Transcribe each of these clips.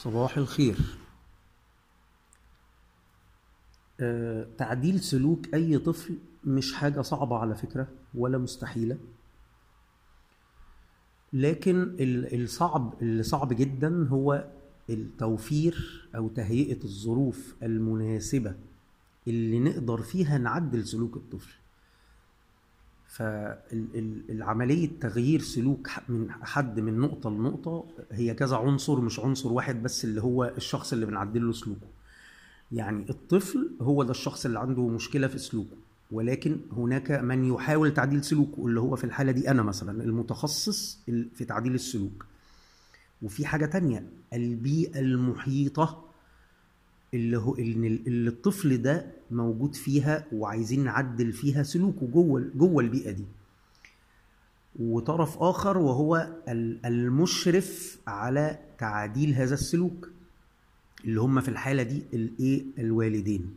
صباح الخير. آه، تعديل سلوك أي طفل مش حاجة صعبة على فكرة ولا مستحيلة. لكن ال- الصعب اللي صعب جدا هو التوفير أو تهيئة الظروف المناسبة اللي نقدر فيها نعدل سلوك الطفل. فالعملية تغيير سلوك من حد من نقطة لنقطة هي كذا عنصر مش عنصر واحد بس اللي هو الشخص اللي بنعدل له سلوكه. يعني الطفل هو ده الشخص اللي عنده مشكلة في سلوكه ولكن هناك من يحاول تعديل سلوكه اللي هو في الحالة دي أنا مثلا المتخصص ال- في تعديل السلوك. وفي حاجة تانية البيئة المحيطة اللي هو اللي اللي الطفل ده موجود فيها وعايزين نعدل فيها سلوكه جوه جوه البيئة دي. وطرف آخر وهو ال- المشرف على تعديل هذا السلوك اللي هم في الحالة دي الايه الوالدين.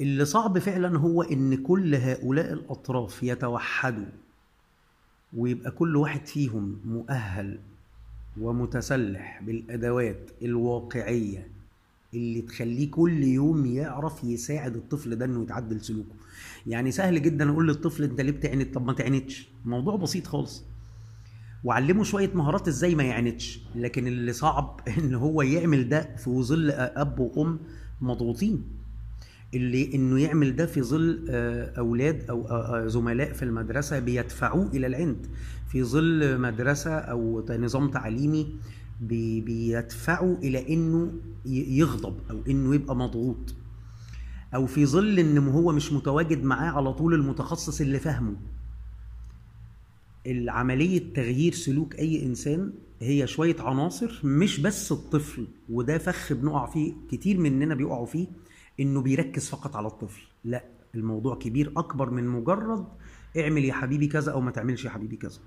اللي صعب فعلا هو إن كل هؤلاء الأطراف يتوحدوا ويبقى كل واحد فيهم مؤهل ومتسلح بالأدوات الواقعية اللي تخليه كل يوم يعرف يساعد الطفل ده إنه يتعدل سلوكه. يعني سهل جدا أقول للطفل أنت ليه بتعند طب ما تعندش الموضوع بسيط خالص. وعلمه شوية مهارات إزاي ما يعندش لكن اللي صعب إن هو يعمل ده في ظل أب وأم مضغوطين. اللي إنه يعمل ده في ظل آه، أولاد أو آه، آه، زملاء في المدرسة بيدفعوه إلى العند. في ظل مدرسة أو نظام تعليمي بي- بيدفعه إلى إنه يغضب أو إنه يبقى مضغوط. أو في ظل إن هو مش متواجد معاه على طول المتخصص اللي فاهمه. العملية تغيير سلوك أي إنسان هي شوية عناصر مش بس الطفل وده فخ بنقع فيه كتير مننا بيقعوا فيه إنه بيركز فقط على الطفل. لا الموضوع كبير أكبر من مجرد اعمل يا حبيبي كذا أو ما تعملش يا حبيبي كذا.